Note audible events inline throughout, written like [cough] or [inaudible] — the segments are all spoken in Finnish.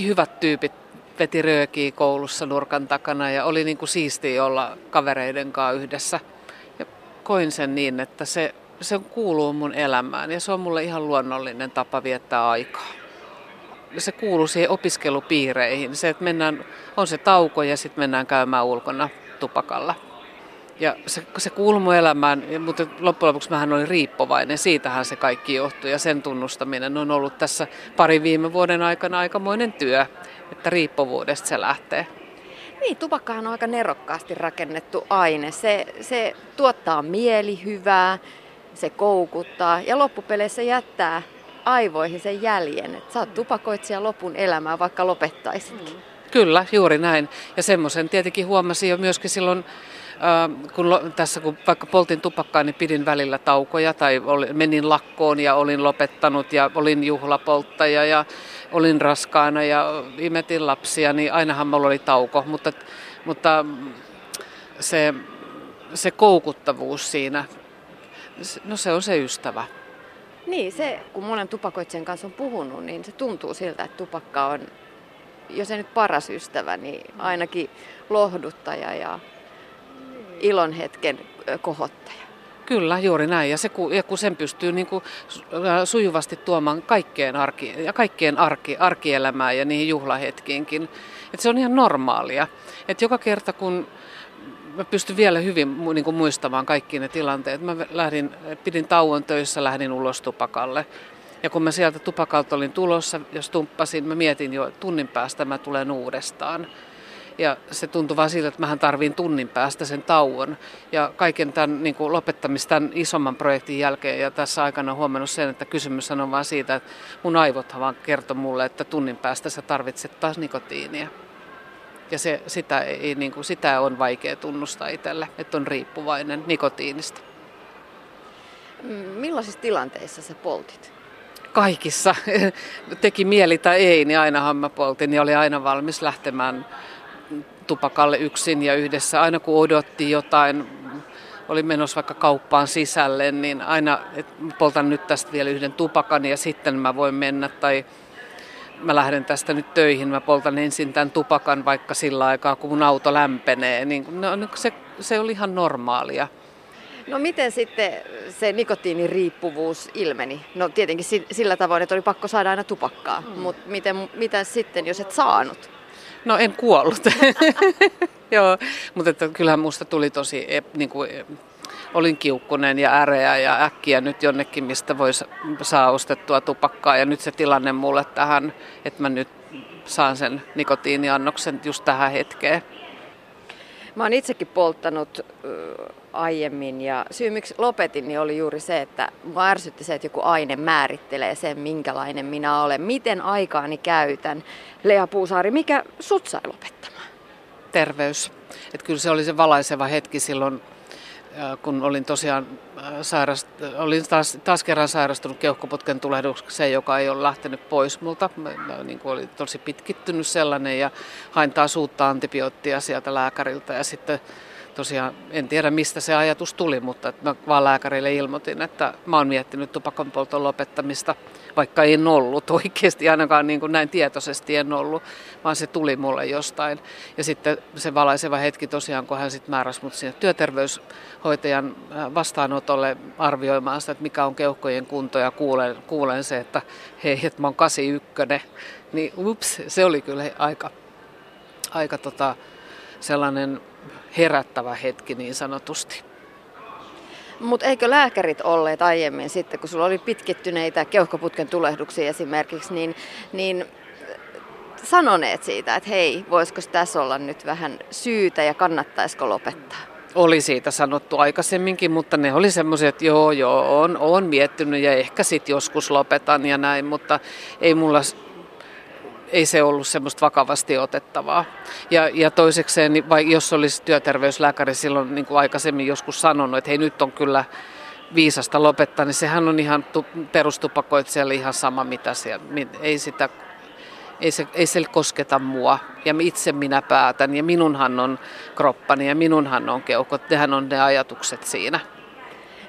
kaikki hyvät tyypit veti röökiä koulussa nurkan takana ja oli niin kuin siistiä olla kavereiden kanssa yhdessä. Ja koin sen niin, että se, se kuuluu mun elämään ja se on mulle ihan luonnollinen tapa viettää aikaa. Se kuuluu siihen opiskelupiireihin, se, että mennään, on se tauko ja sitten mennään käymään ulkona tupakalla. Ja se, se kuuluu elämään, mutta loppujen lopuksi mähän olin riippuvainen. Siitähän se kaikki johtui ja sen tunnustaminen on ollut tässä pari viime vuoden aikana aikamoinen työ, että riippuvuudesta se lähtee. Niin, tupakkahan on aika nerokkaasti rakennettu aine. Se, se tuottaa mielihyvää, se koukuttaa ja loppupeleissä jättää aivoihin sen jäljen. Että sä oot tupakoitsija lopun elämää, vaikka lopettaisitkin. Mm. Kyllä, juuri näin. Ja semmoisen tietenkin huomasin jo myöskin silloin kun tässä kun vaikka poltin tupakkaa, niin pidin välillä taukoja tai menin lakkoon ja olin lopettanut ja olin juhlapolttaja ja olin raskaana ja imetin lapsia, niin ainahan mulla oli tauko, mutta, mutta se, se koukuttavuus siinä, no se on se ystävä. Niin, se kun monen tupakoitsijan kanssa on puhunut, niin se tuntuu siltä, että tupakka on, jos ei nyt paras ystävä, niin ainakin lohduttaja ja ilon hetken kohottaja. Kyllä, juuri näin. Ja, se, ja kun sen pystyy niin kuin sujuvasti tuomaan kaikkeen, arki, ja kaikkeen arki, arkielämään ja niihin juhlahetkiinkin. Että se on ihan normaalia. Että joka kerta kun mä pystyn vielä hyvin niin kuin muistamaan kaikki ne tilanteet. Mä lähdin, pidin tauon töissä, lähdin ulos tupakalle. Ja kun mä sieltä tupakalta olin tulossa, jos tumppasin, mä mietin jo tunnin päästä mä tulen uudestaan. Ja se tuntui vaan siltä, että mähän tarviin tunnin päästä sen tauon. Ja kaiken tämän niin kuin lopettamista tämän isomman projektin jälkeen ja tässä aikana huomannut sen, että kysymys on vaan siitä, että mun aivot vaan kertoi mulle, että tunnin päästä sä tarvitset taas nikotiinia. Ja se, sitä, ei, niin kuin, sitä on vaikea tunnustaa itselle, että on riippuvainen nikotiinista. Millaisissa tilanteissa sä poltit? Kaikissa. [laughs] Teki mieli tai ei, niin ainahan mä poltin ja oli aina valmis lähtemään tupakalle yksin ja yhdessä. Aina kun odotti jotain, oli menossa vaikka kauppaan sisälle, niin aina, että poltan nyt tästä vielä yhden tupakan ja sitten mä voin mennä. Tai mä lähden tästä nyt töihin, mä poltan ensin tämän tupakan vaikka sillä aikaa, kun mun auto lämpenee. Niin, no, se, se oli ihan normaalia. No miten sitten se nikotiiniriippuvuus ilmeni? No tietenkin sillä tavoin, että oli pakko saada aina tupakkaa, hmm. mutta miten, mitä sitten, jos et saanut? No en kuollut. [laughs] Joo, mutta että kyllähän musta tuli tosi, niin kuin, olin kiukkunen ja äreä ja äkkiä nyt jonnekin, mistä voisi saa ostettua tupakkaa. Ja nyt se tilanne mulle tähän, että mä nyt saan sen nikotiiniannoksen just tähän hetkeen. Mä oon itsekin polttanut aiemmin ja syy miksi lopetin niin oli juuri se, että mua ärsytti se, että joku aine määrittelee sen, minkälainen minä olen, miten aikaani käytän. Lea Puusaari, mikä sut sai lopettamaan? Terveys. Että kyllä se oli se valaiseva hetki silloin, kun olin tosiaan sairast, olin taas, taas kerran sairastunut keuhkoputken tulehdukseen, joka ei ole lähtenyt pois multa. Niin kuin oli tosi pitkittynyt sellainen ja hain taas uutta antibioottia sieltä lääkäriltä ja sitten tosiaan en tiedä mistä se ajatus tuli, mutta mä vaan lääkärille ilmoitin, että mä oon miettinyt tupakanpolton lopettamista, vaikka en ollut [laughs] oikeasti, ainakaan niin kuin näin tietoisesti en ollut, vaan se tuli mulle jostain. Ja sitten se valaiseva hetki tosiaan, kun hän sitten määräsi mut sinne työterveyshoitajan äh, vastaanotolle arvioimaan sitä, että mikä on keuhkojen kunto ja kuulen, kuulen se, että hei, että mä oon 81, niin ups, se oli kyllä aika, aika tota, sellainen herättävä hetki niin sanotusti. Mutta eikö lääkärit olleet aiemmin sitten, kun sulla oli pitkittyneitä keuhkoputken tulehduksia esimerkiksi, niin, niin sanoneet siitä, että hei, voisiko tässä olla nyt vähän syytä ja kannattaisiko lopettaa? Oli siitä sanottu aikaisemminkin, mutta ne oli semmoisia, että joo, joo, on, on miettinyt ja ehkä sitten joskus lopetan ja näin, mutta ei mulla ei se ollut semmoista vakavasti otettavaa. Ja, ja toisekseen, niin vai, jos olisi työterveyslääkäri silloin niin kuin aikaisemmin joskus sanonut, että hei nyt on kyllä viisasta lopettaa, niin sehän on ihan tu, perustupakoitsijalle ihan sama mitä siellä. Ei sitä ei se, ei se kosketa mua ja itse minä päätän ja minunhan on kroppani ja minunhan on keuhkot, nehän on ne ajatukset siinä.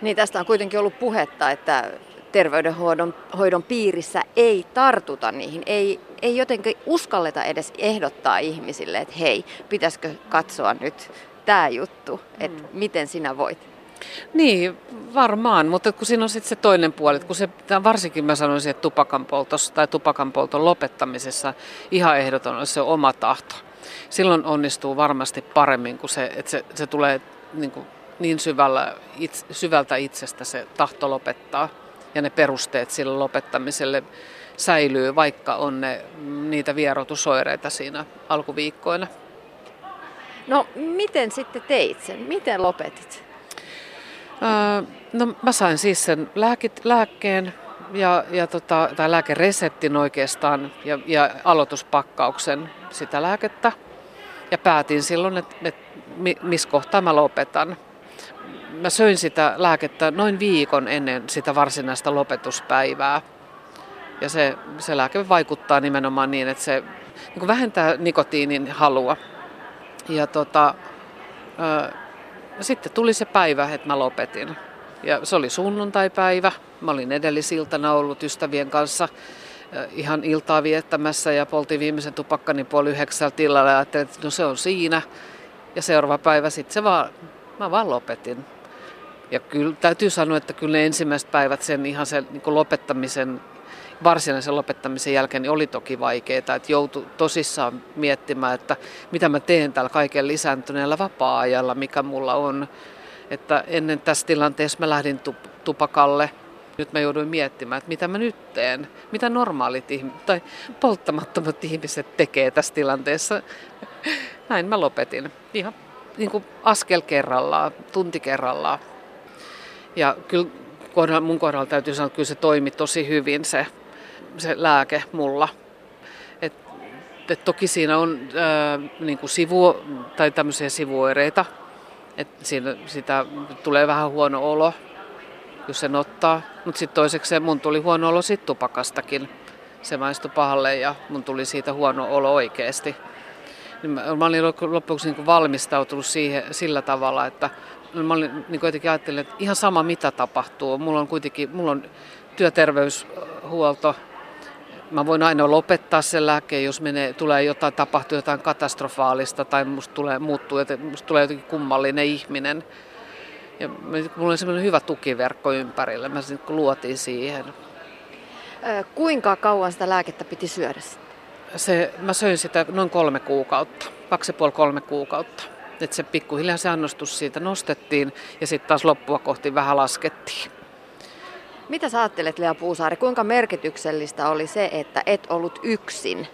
Niin tästä on kuitenkin ollut puhetta, että terveydenhoidon hoidon piirissä ei tartuta niihin, ei, ei jotenkin uskalleta edes ehdottaa ihmisille, että hei, pitäisikö katsoa nyt tämä juttu, että mm. miten sinä voit. Niin, varmaan, mutta kun siinä on sitten se toinen puoli, että kun se, varsinkin mä sanoisin, että tupakan poltossa tai tupakan polton lopettamisessa ihan ehdoton on se oma tahto. Silloin onnistuu varmasti paremmin, kun se, että se, se tulee niin, kuin niin syvällä, it, syvältä itsestä se tahto lopettaa ja ne perusteet sille lopettamiselle säilyy, vaikka on ne, niitä vierotusoireita siinä alkuviikkoina. No miten sitten teit sen? Miten lopetit? Öö, no mä sain siis sen lääkit, lääkkeen ja, ja tota, tai lääkereseptin oikeastaan ja, ja aloituspakkauksen sitä lääkettä. Ja päätin silloin, että, että missä kohtaa mä lopetan. Mä söin sitä lääkettä noin viikon ennen sitä varsinaista lopetuspäivää. Ja se, se lääke vaikuttaa nimenomaan niin, että se niin vähentää nikotiinin halua. Ja tota, ö, sitten tuli se päivä, että mä lopetin. Ja se oli sunnuntaipäivä. Mä olin edellisiltana ollut ystävien kanssa ihan iltaa viettämässä ja poltin viimeisen tupakkani puoli yhdeksältä illalla ja ajattelin, että no se on siinä. Ja seuraava päivä sitten se vaan, mä vaan lopetin. Ja kyllä täytyy sanoa, että kyllä ne ensimmäiset päivät sen ihan sen niin lopettamisen, varsinaisen lopettamisen jälkeen niin oli toki vaikeita. Että joutui tosissaan miettimään, että mitä mä teen tällä kaiken lisääntyneellä vapaa-ajalla, mikä mulla on. Että ennen tässä tilanteessa mä lähdin tupakalle. Nyt mä jouduin miettimään, että mitä mä nyt teen. Mitä normaalit ihmiset tai polttamattomat ihmiset tekee tässä tilanteessa. Näin mä lopetin. Ihan niin kuin askel kerrallaan, tunti kerrallaan. Ja kyllä kohdalla, mun kohdalla täytyy sanoa, että kyllä se toimi tosi hyvin se, se lääke mulla. Et, et toki siinä on ää, niin kuin sivu, tai tämmöisiä sivuoireita, että siinä, sitä tulee vähän huono olo, jos sen ottaa. Mutta sitten toiseksi mun tuli huono olo sit tupakastakin. Se maistui pahalle ja mun tuli siitä huono olo oikeasti. Niin mä, mä olin loppuksi niin valmistautunut siihen sillä tavalla, että mä olin niin jotenkin ajattelin, että ihan sama mitä tapahtuu. Mulla on kuitenkin mulla on työterveyshuolto. Mä voin aina lopettaa sen lääkkeen, jos menee, tulee jotain, tapahtuu jotain katastrofaalista tai musta tulee, muuttuu, musta tulee jotenkin kummallinen ihminen. Ja mulla on semmoinen hyvä tukiverkko ympärillä. Mä sitten luotiin siihen. Kuinka kauan sitä lääkettä piti syödä? Se, mä söin sitä noin kolme kuukautta, kaksi ja puoli kolme kuukautta. Että se pikkuhiljaa se annostus siitä nostettiin ja sitten taas loppua kohti vähän laskettiin. Mitä sä ajattelet, Lea Puusaari, kuinka merkityksellistä oli se, että et ollut yksin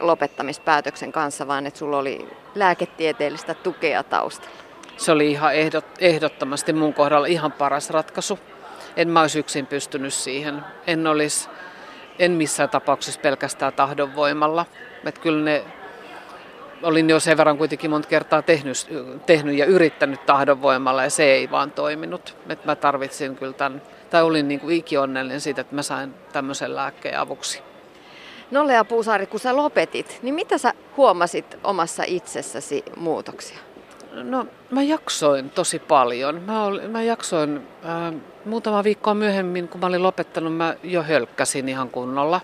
lopettamispäätöksen kanssa, vaan että sulla oli lääketieteellistä tukea taustalla? Se oli ihan ehdot, ehdottomasti mun kohdalla ihan paras ratkaisu. En mä olisi yksin pystynyt siihen. En olisi, en missään tapauksessa pelkästään tahdonvoimalla. Että kyllä ne olin jo sen verran kuitenkin monta kertaa tehnyt, tehnyt ja yrittänyt tahdonvoimalla ja se ei vaan toiminut. Että mä tarvitsin kyllä tämän, tai olin niin kuin ikionnellinen siitä, että mä sain tämmöisen lääkkeen avuksi. Nolle ja Puusaari, kun sä lopetit, niin mitä sä huomasit omassa itsessäsi muutoksia? No mä jaksoin tosi paljon. Mä, ol, mä jaksoin äh, muutama viikkoa myöhemmin, kun mä olin lopettanut, mä jo hölkkäsin ihan kunnolla.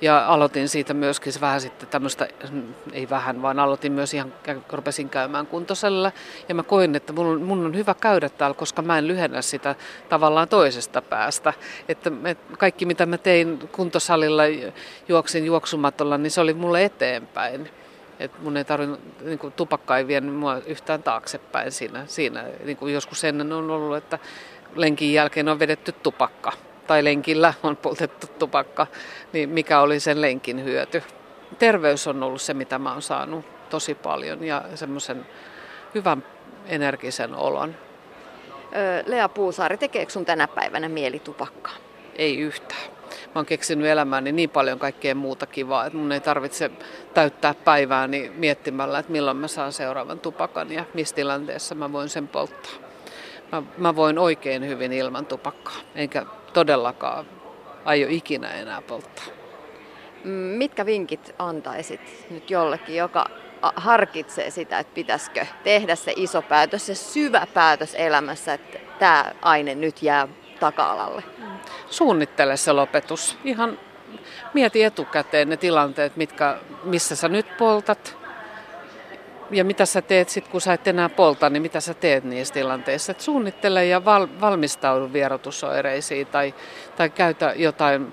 Ja aloitin siitä myöskin vähän sitten tämmöistä, ei vähän, vaan aloitin myös ihan, rupesin käymään kuntosella. Ja mä koin, että mun, mun on hyvä käydä täällä, koska mä en lyhennä sitä tavallaan toisesta päästä. Että kaikki mitä mä tein kuntosalilla, juoksin juoksumatolla, niin se oli mulle eteenpäin. Et mun ei tarvinnut, niin kuin, tupakka ei vienyt mua yhtään taaksepäin siinä. siinä niin kuin joskus ennen on ollut, että lenkin jälkeen on vedetty tupakka tai lenkillä on poltettu tupakka, niin mikä oli sen lenkin hyöty. Terveys on ollut se, mitä mä oon saanut tosi paljon ja semmoisen hyvän energisen olon. Lea Puusaari, tekeekö sun tänä päivänä mieli tupakkaa? Ei yhtään. Mä oon keksinyt elämääni niin paljon kaikkea muuta kivaa, että mun ei tarvitse täyttää päivääni miettimällä, että milloin mä saan seuraavan tupakan ja missä tilanteessa mä voin sen polttaa. Mä, mä voin oikein hyvin ilman tupakkaa, enkä todellakaan aio ikinä enää polttaa. Mitkä vinkit antaisit nyt jollekin, joka harkitsee sitä, että pitäisikö tehdä se iso päätös, se syvä päätös elämässä, että tämä aine nyt jää taka-alalle? Suunnittele se lopetus. Ihan mieti etukäteen ne tilanteet, mitkä, missä sä nyt poltat. Ja mitä sä teet sitten, kun sä et enää polta, niin mitä sä teet niissä tilanteissa. Et suunnittele ja val, valmistaudu vierotusoireisiin tai, tai käytä jotain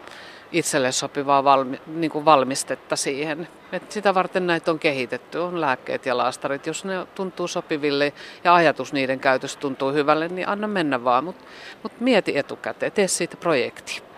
itselle sopivaa valmi, niin kuin valmistetta siihen. Et sitä varten näitä on kehitetty, on lääkkeet ja laastarit. Jos ne tuntuu sopiville ja ajatus niiden käytössä tuntuu hyvälle, niin anna mennä vaan. Mutta mut mieti etukäteen, tee siitä projekti.